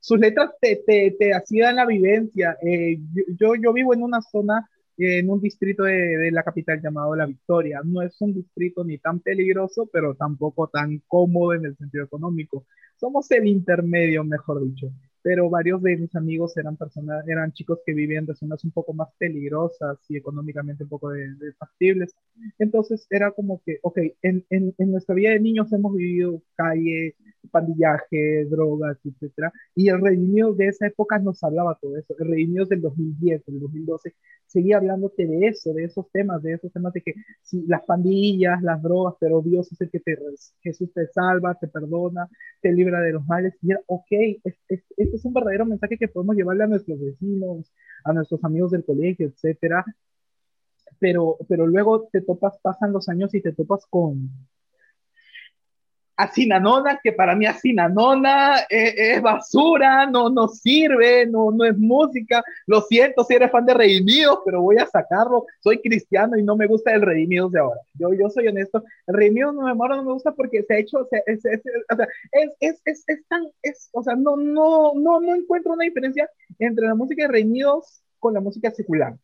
sus letras te, te, te hacían la vivencia. Eh, yo, yo, vivo en una zona, en un distrito de, de, la capital llamado La Victoria. No es un distrito ni tan peligroso, pero tampoco tan cómodo en el sentido económico. Somos el intermedio, mejor dicho pero varios de mis amigos eran personas, eran chicos que vivían de zonas un poco más peligrosas y económicamente un poco de, factibles. Entonces era como que, ok, en, en, en, nuestra vida de niños hemos vivido calle, pandillaje, drogas, etcétera, y el redimido de esa época nos hablaba todo eso. El redimido del 2010, del 2012, seguía hablándote de eso, de esos temas, de esos temas de que las pandillas, las drogas, pero Dios es el que te, Jesús te salva, te perdona, te libra de los males. Y era, ok, es, es, este es un verdadero mensaje que podemos llevarle a nuestros vecinos, a nuestros amigos del colegio, etcétera. Pero, pero luego te topas, pasan los años y te topas con, Asinanona, que para mí Asinanona es, es, basura, no, no sirve, no, no es música. Lo siento si eres fan de Redimidos, pero voy a sacarlo. Soy cristiano y no me gusta el Redimidos de ahora. Yo, yo soy honesto. El Redimidos no me, no me gusta porque se ha hecho, se, es, es, o sea, es, es, tan, es, o sea, no, no, no, no encuentro una diferencia entre la música de Redimidos con la música secular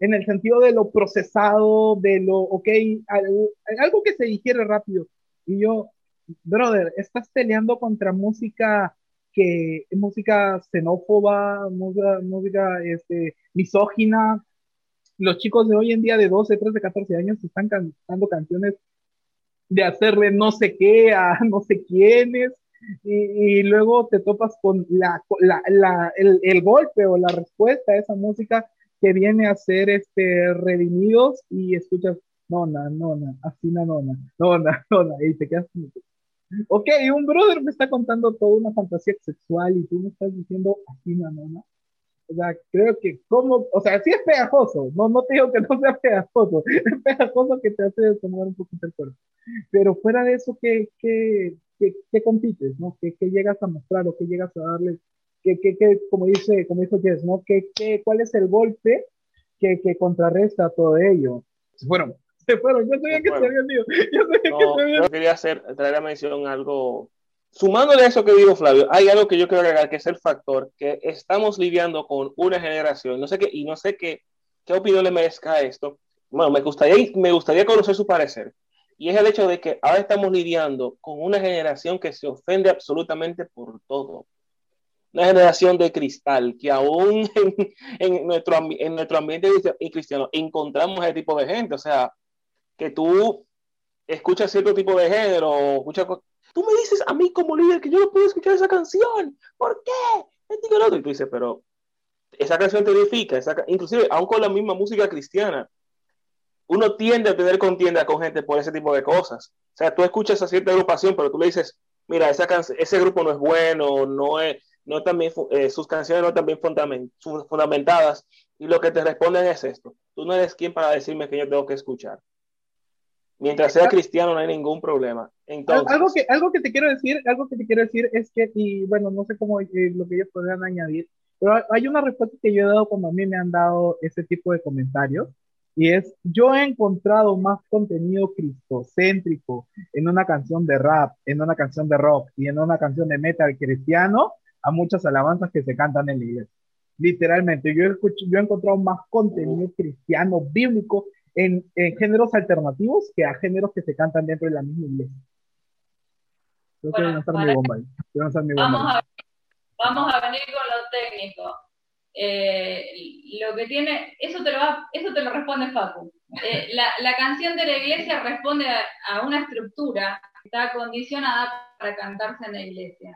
en el sentido de lo procesado, de lo, ok, algo que se digiere rápido. Y yo, brother, estás peleando contra música que música xenófoba, música, música este, misógina. Los chicos de hoy en día de 12, 13, 14 años están cantando canciones de hacerle no sé qué a no sé quiénes. Y, luego te topas con la, la, la el, el, golpe o la respuesta a esa música que viene a ser este, redimidos y escuchas nona, nona, así nona, nona, nona, y te quedas Ok, un brother me está contando toda una fantasía sexual y tú me estás diciendo así, no, O sea, creo que como, o sea, sí es pegajoso, no, no te digo que no sea pegajoso, es pegajoso que te hace destomar un poquito el cuerpo. Pero fuera de eso, ¿qué, qué, qué, qué compites, no? ¿Qué, ¿Qué, llegas a mostrar o qué llegas a darle? ¿Qué, qué, qué como dice, como dijo Jess, ¿no? ¿Qué, qué, ¿Cuál es el golpe que, que contrarresta todo ello? Bueno, se fueron. Yo sabía que se habían ido. Yo sabía no, que se habían Yo quería hacer, traer a mención algo. Sumándole a eso que dijo Flavio, hay algo que yo quiero agregar que es el factor que estamos lidiando con una generación. No sé qué, y no sé qué, qué opinión le merezca esto. Bueno, me gustaría, me gustaría conocer su parecer. Y es el hecho de que ahora estamos lidiando con una generación que se ofende absolutamente por todo una generación de cristal que aún en, en, nuestro, en nuestro ambiente cristiano encontramos ese tipo de gente. O sea, que tú escuchas cierto tipo de género, escuchas, tú me dices a mí como líder que yo no puedo escuchar esa canción, ¿por qué? Y tú dices, pero esa canción te edifica, esa, inclusive aún con la misma música cristiana, uno tiende a tener contienda con gente por ese tipo de cosas. O sea, tú escuchas a cierta agrupación, pero tú le dices, mira, esa ese grupo no es bueno, no es, no también, eh, sus canciones no están bien fundament fundamentadas, y lo que te responden es esto, tú no eres quien para decirme que yo tengo que escuchar. Mientras sea cristiano no hay ningún problema. Entonces, algo, que, algo que te quiero decir, algo que te quiero decir es que, y bueno, no sé cómo eh, lo que ellos podrían añadir, pero hay una respuesta que yo he dado cuando a mí me han dado ese tipo de comentarios, Y es, yo he encontrado más contenido cristocéntrico en una canción de rap, en una canción de rock y en una canción de metal cristiano a muchas alabanzas que se cantan en la iglesia. Literalmente, yo he, yo he encontrado más contenido cristiano, bíblico, en, en, géneros alternativos que a géneros que se cantan dentro de la misma iglesia. vamos, A, vamos a venir con lo técnico. Eh, lo que tiene, eso te lo, va, eso te lo responde Facu. Eh, la, la, canción de la iglesia responde a, una estructura que está condicionada para cantarse en la iglesia.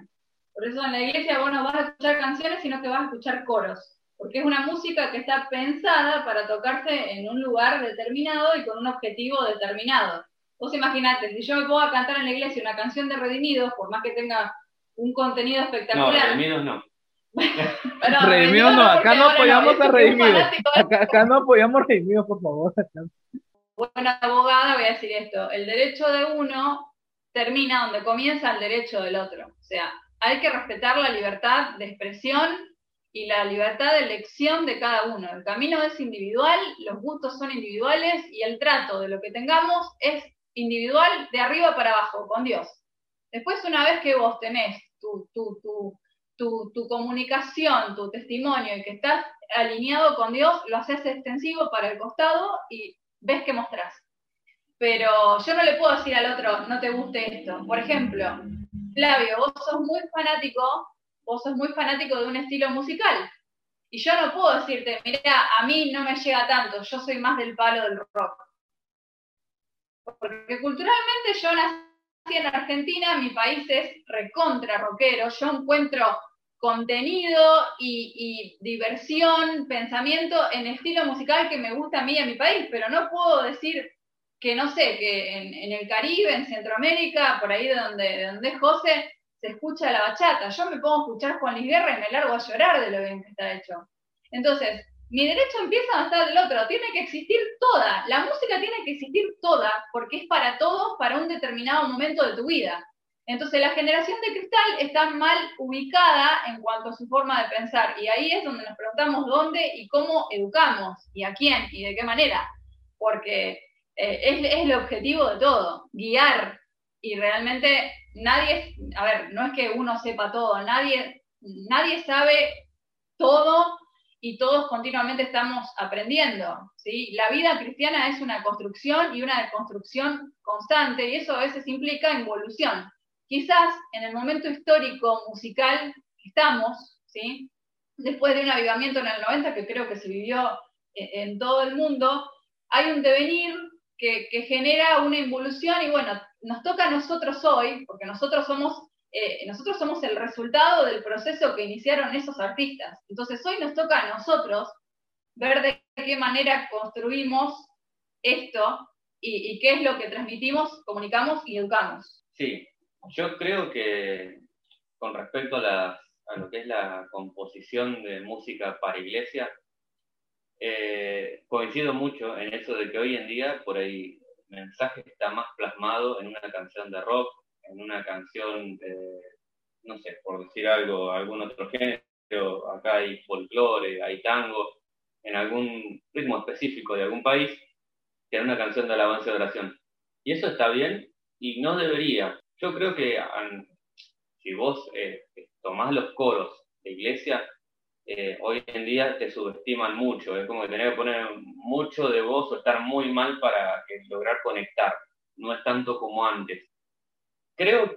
Por eso en la iglesia vos no vas a escuchar canciones, sino que vas a escuchar coros, porque es una música que está pensada para tocarse en un lugar determinado y con un objetivo determinado. Vos imaginate, si yo me pongo a cantar en la iglesia una canción de Redimidos, por más que tenga un contenido espectacular. No, Redimidos no. redimidos no, acá no apoyamos a Redimidos. Acá, no apoyamos a Redimidos, por favor. Buena abogada, voy a decir esto. El derecho de uno termina donde comienza el derecho del otro. O sea, hay que respetar la libertad de expresión y la libertad de elección de cada uno. El camino es individual, los gustos son individuales y el trato de lo que tengamos es individual de arriba para abajo, con Dios. Después, una vez que vos tenés tu, tu, tu tu, comunicación, tu testimonio y que estás alineado con Dios, lo haces extensivo para el costado y ves que mostrás. Pero yo no le puedo decir al otro, no te guste esto. Por ejemplo, Flavio, vos sos muy fanático, vos sos muy fanático de un estilo musical. Y yo no puedo decirte, mira, a mí no me llega tanto, yo soy más del palo del rock. Porque culturalmente yo nací en Argentina, mi país es recontra rockero, yo encuentro contenido y, diversión, pensamiento en estilo musical que me gusta a mí y a mi país, pero no puedo decir que no sé, que en, el Caribe, en Centroamérica, por ahí de donde, de donde es José, se escucha la bachata. Yo me pongo a escuchar Juan Luis Guerra y me largo a llorar de lo bien que está hecho. Entonces, mi derecho empieza a estar del otro, tiene que existir toda, la música tiene que existir toda, porque es para todos, para un determinado momento de tu vida. Entonces la generación de cristal está mal ubicada en cuanto a su forma de pensar y ahí es donde nos preguntamos dónde y cómo educamos y a quién y de qué manera, porque eh, es, es el objetivo de todo, guiar y realmente nadie, a ver, no es que uno sepa todo, nadie, nadie sabe todo y todos continuamente estamos aprendiendo. ¿sí? La vida cristiana es una construcción y una construcción constante, y eso a veces implica involución. Quizás en el momento histórico musical que estamos, ¿sí? después de un avivamiento en el 90 que creo que se vivió en, todo el mundo, hay un devenir que, genera una involución y bueno, nos toca a nosotros hoy, porque nosotros somos eh, nosotros somos el resultado del proceso que iniciaron esos artistas. Entonces hoy nos toca a nosotros ver de qué manera construimos esto y, qué es lo que transmitimos, comunicamos y educamos. Sí, yo creo que con respecto a, lo que es la composición de música para iglesia, eh, coincido mucho en eso de que hoy en día por ahí el mensaje está más plasmado en una canción de rock, en una canción, no sé, por decir algo, algún otro género, acá hay folclore, hay tango, en algún ritmo específico de algún país, que en una canción de alabanza de oración. Y eso está bien y no debería. Yo creo que si vos eh, tomás los coros de iglesia, eh, hoy en día te subestiman mucho. Es como que tenés que poner mucho de vos o estar muy mal para lograr conectar. No es tanto como antes. Creo,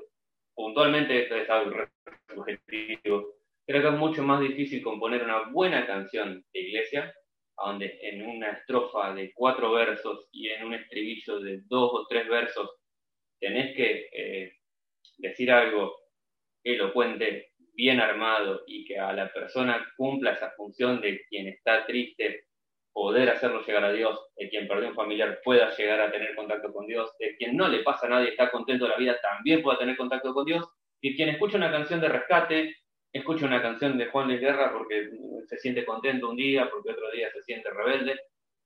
puntualmente, esto es algo subjetivo, creo que es mucho más difícil componer una buena canción de iglesia, donde en una estrofa de cuatro versos y en un estribillo de dos o tres versos tenés que eh, decir algo elocuente, bien armado y que a la persona cumpla esa función de quien está triste poder hacerlo llegar a Dios, el quien perdió un familiar pueda llegar a tener contacto con Dios, el quien no le pasa nada y está contento de la vida también pueda tener contacto con Dios, y quien escucha una canción de rescate, escucha una canción de Juan Luis Guerra porque se siente contento un día, porque otro día se siente rebelde,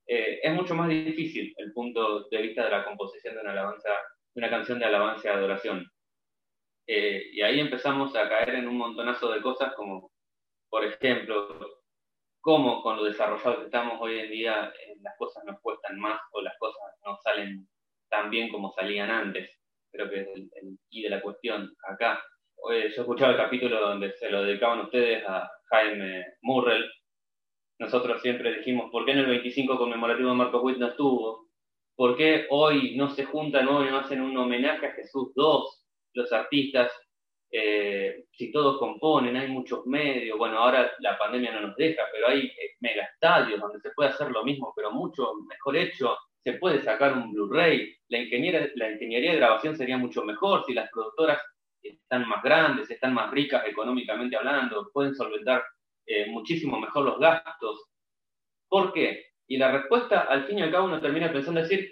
eh, es mucho más difícil el punto de vista de la composición de una alabanza, de una canción de alabanza y adoración. Eh, y ahí empezamos a caer en un montonazo de cosas como, por ejemplo, cómo con lo desarrollado que estamos hoy en día eh, las cosas nos cuestan más o las cosas no salen tan bien como salían antes. Creo que es el, el de la cuestión acá. yo he escuchado el capítulo donde se lo dedicaban ustedes a Jaime Murrell. Nosotros siempre dijimos, ¿por qué en el 25 conmemorativo de Marcos Witt no estuvo? ¿Por qué hoy no se juntan hoy y no hacen un homenaje a Jesús II, los artistas? Eh, si todos componen, hay muchos medios, bueno, ahora la pandemia no nos deja, pero hay eh, mega estadios donde se puede hacer lo mismo, pero mucho mejor hecho, se puede sacar un Blu-ray, la, la ingeniería de grabación sería mucho mejor si las productoras están más grandes, están más ricas económicamente hablando, pueden solventar eh, muchísimo mejor los gastos. ¿Por qué? Y la respuesta, al fin y al cabo, uno termina pensando decir,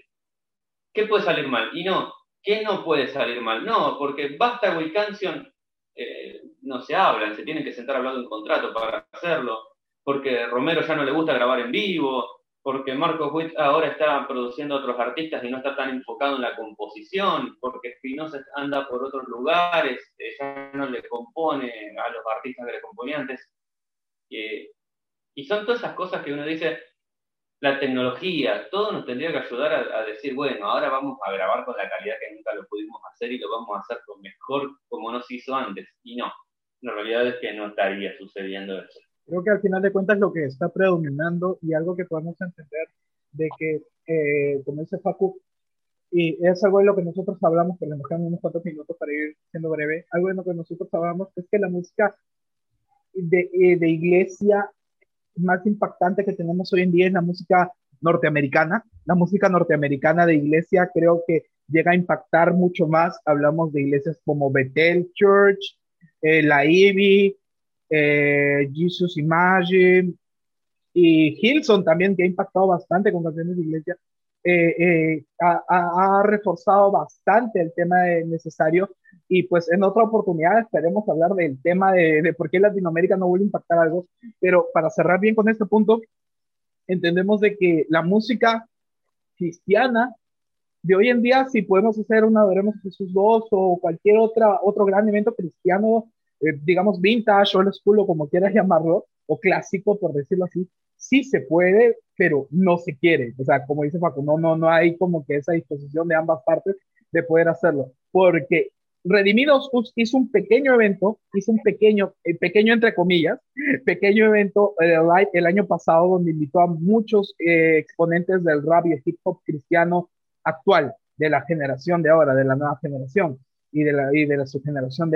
¿qué puede salir mal? Y no, ¿qué no puede salir mal? No, porque basta y Canción eh, no se hablan, se tienen que sentar hablando un contrato para hacerlo, porque Romero ya no le gusta grabar en vivo, porque Marcos Witt ahora está produciendo otros artistas y no está tan enfocado en la composición, porque Spinoza anda por otros lugares, eh, ya no le compone a los artistas que le componían antes. y son todas esas cosas que uno dice, la tecnología, todo nos tendría que ayudar a, decir, bueno, ahora vamos a grabar con la calidad que nunca lo pudimos hacer y lo vamos a hacer con mejor como nos hizo antes. Y no, la realidad es que no estaría sucediendo eso. Creo que al final de cuentas lo que está predominando y algo que podemos entender de que, eh, como dice Facu, y es algo de lo que nosotros hablamos, pero nos quedan unos cuantos minutos para ir siendo breve, algo de lo que nosotros hablamos es que la música de, eh, de iglesia más impactante que tenemos hoy en día es la música norteamericana. La música norteamericana de iglesia creo que llega a impactar mucho más. Hablamos de iglesias como Bethel Church, eh, la Ivy, eh, Jesus Imagine y Hilson también, que ha impactado bastante con canciones de iglesia, eh, eh, ha, reforzado bastante el tema necesario y pues en otra oportunidad esperemos hablar del tema de, de, por qué Latinoamérica no vuelve a impactar algo, pero para cerrar bien con este punto, entendemos de que la música cristiana de hoy en día, si podemos hacer una Veremos Jesús 2 o cualquier otra, otro gran evento cristiano eh, digamos, vintage, old school, o como quieras llamarlo, o clásico, por decirlo así, sí se puede, pero no se quiere. O sea, como dice Facu, no, no, no hay como que esa disposición de ambas partes de poder hacerlo. Porque Redimidos hizo un pequeño evento, hizo un pequeño, eh, pequeño entre comillas, pequeño evento eh, el año pasado donde invitó a muchos exponentes del rap y hip hop cristiano actual, de la generación de ahora, de la nueva generación y de la, y de la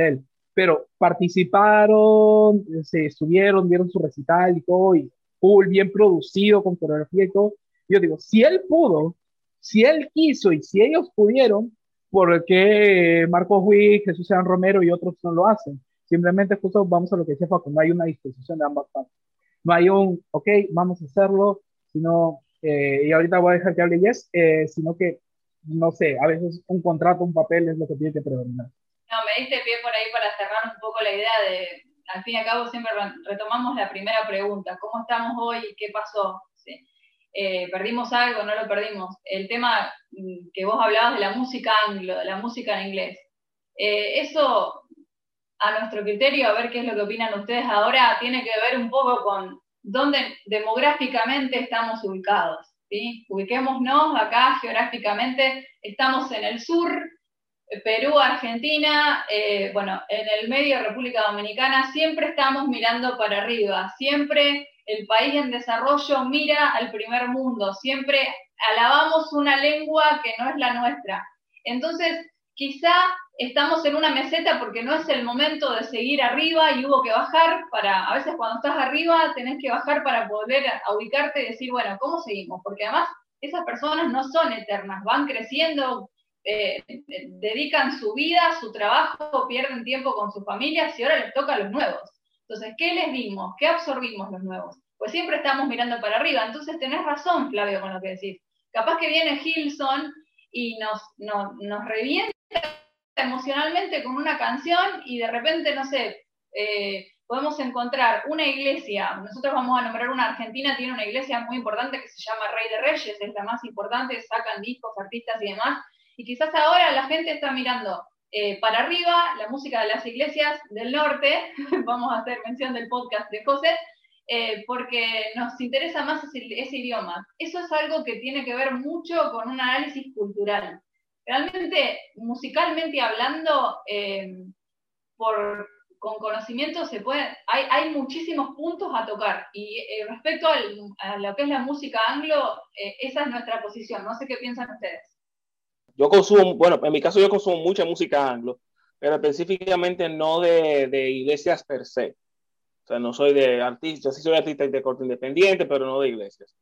él pero participaron, se estuvieron, vieron su recital y todo, y full, bien producido, con coreografía y todo. Yo digo, si él pudo, si él quiso y si ellos pudieron, ¿por qué Marcos Witt, Jesús San Romero y otros no lo hacen? Simplemente justo vamos a lo que decía Facu, no hay una disposición de ambas partes. No hay un, ok, vamos a hacerlo, sino, eh, y ahorita voy a dejar que hable Yes, eh, sino que, no sé, a veces un contrato, un papel es lo que tiene que predominar. No, me diste pie por ahí para cerrar un poco la idea de, al fin y al cabo siempre retomamos la primera pregunta, ¿cómo estamos hoy? ¿Qué pasó? Eh, ¿Perdimos algo? ¿No lo perdimos? El tema mm, que vos hablabas de la música anglo, de la música en inglés, eh, eso a nuestro criterio, a ver qué es lo que opinan ustedes ahora, tiene que ver un poco con dónde demográficamente estamos ubicados. ¿sí? Ubiquémonos acá geográficamente, estamos en el sur, Perú, Argentina, eh, bueno, en el medio República Dominicana, siempre estamos mirando para arriba, siempre el país en desarrollo mira al primer mundo, siempre alabamos una lengua que no es la nuestra. Entonces, quizá estamos en una meseta porque no es el momento de seguir arriba y hubo que bajar para, a veces cuando estás arriba tenés que bajar para poder ubicarte y decir, bueno, ¿cómo seguimos? Porque además esas personas no son eternas, van creciendo, eh, dedican su vida, su trabajo, pierden tiempo con sus familias y ahora les toca a los nuevos. Entonces, ¿qué les dimos? ¿Qué absorbimos los nuevos? Pues siempre estamos mirando para arriba. Entonces, tenés razón, Flavio, con lo que decís. Capaz que viene Hilson y nos, nos revienta emocionalmente con una canción y de repente, no sé, eh, podemos encontrar una iglesia, nosotros vamos a nombrar una Argentina, tiene una iglesia muy importante que se llama Rey de Reyes, es la más importante, sacan discos, artistas y demás, y quizás ahora la gente está mirando eh, para arriba la música de las iglesias del norte, vamos a hacer mención del podcast de José, eh, porque nos interesa más ese, idioma. Eso es algo que tiene que ver mucho con un análisis cultural. Realmente, musicalmente hablando, eh, con conocimiento se puede, hay, muchísimos puntos a tocar. Y respecto a lo que es la música anglo, esa es nuestra posición. No sé qué piensan ustedes. Yo consumo, bueno, en mi caso yo consumo mucha música anglo, pero específicamente no de, de iglesias per se. O sea, no soy de artista, sí soy artista de corte independiente, pero no de iglesias.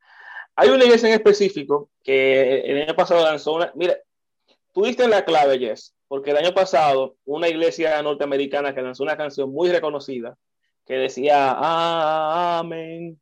Hay una iglesia en específico que el año pasado lanzó una. Mira, tuviste la clave, Jess, porque el año pasado una iglesia norteamericana que lanzó una canción muy reconocida que decía Amén,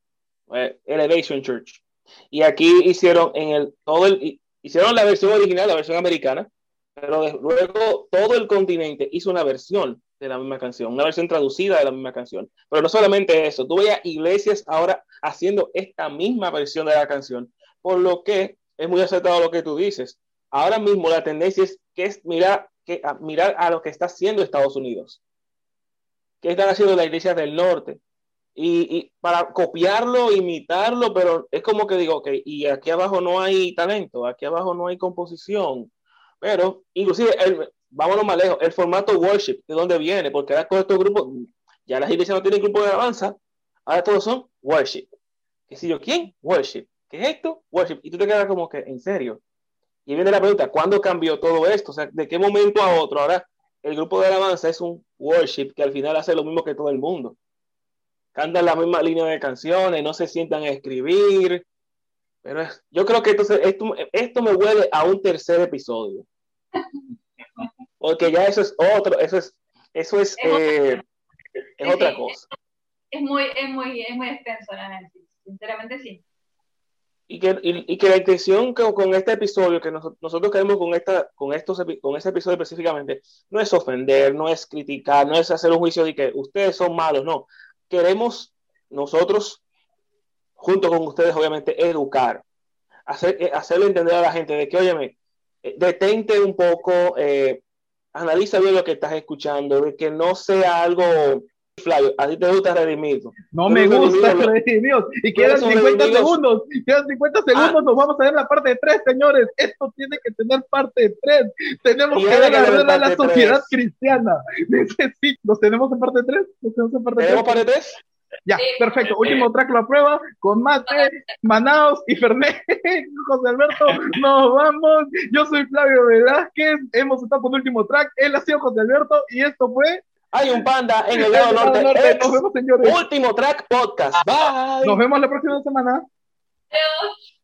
eh, Elevation Church. Y aquí hicieron en el todo el hicieron la versión original, la versión americana, pero luego todo el continente hizo una versión de la misma canción, una versión traducida de la misma canción. Pero no solamente eso, tú veías iglesias ahora haciendo esta misma versión de la canción, por lo que es muy acertado lo que tú dices. Ahora mismo la tendencia es que es mirar, que, a, mirar a lo que está haciendo Estados Unidos. ¿Qué están haciendo las iglesias del norte? Y, para copiarlo, imitarlo, pero es como que digo, ok, y aquí abajo no hay talento, aquí abajo no hay composición, pero inclusive el, vámonos más lejos, el formato worship, ¿de dónde viene? Porque ahora con estos grupos, ya las iglesias no tienen grupo de alabanza, ahora todos son worship. ¿Qué sé yo? ¿Quién? Worship. ¿Qué es esto? Worship. Y tú te quedas como que, ¿en serio? Y viene la pregunta, ¿cuándo cambió todo esto? O sea, ¿de qué momento a otro? Ahora el grupo de alabanza es un worship que al final hace lo mismo que todo el mundo. Cantan la misma línea de canciones, no se sientan a escribir. Pero yo creo que entonces esto, esto me huele a un tercer episodio. Porque ya eso es otro, eso es, eso es, eh, es otra cosa. Es muy, es muy, es muy extenso el análisis, sinceramente sí. Y que, y, que la intención que, con este episodio, que nosotros queremos con, esta, con, estos, con este episodio específicamente, no es ofender, no es criticar, no es hacer un juicio de que ustedes son malos, no. Queremos nosotros, junto con ustedes, obviamente, educar, hacer, eh, hacerle entender a la gente de que, óyeme, eh, detente un poco, eh, analiza bien lo que estás escuchando, de que no sea algo Flavio, a ti te gusta Redimido. No me gusta Redimido. Y quedan 50 segundos. Quedan 50 segundos. Ah. Nos vamos a ver la parte de 3, señores. Esto tiene que tener parte de 3. Tenemos que ver a la sociedad cristiana. Necesito. ¿Nos tenemos en parte de 3? ¿Nos tenemos en parte de 3? ¿Tenemos parte de 3? Ya, perfecto. Último track la prueba con Mate, Manaos y Fernet. José Alberto, nos vamos. Yo soy Flavio Velázquez. Hemos estado con el último track. Él ha sido José Alberto y esto fue. Hay un panda en el lado norte. norte. Nos vemos, señores. Último track podcast. Bye. Nos vemos la próxima semana. Adiós.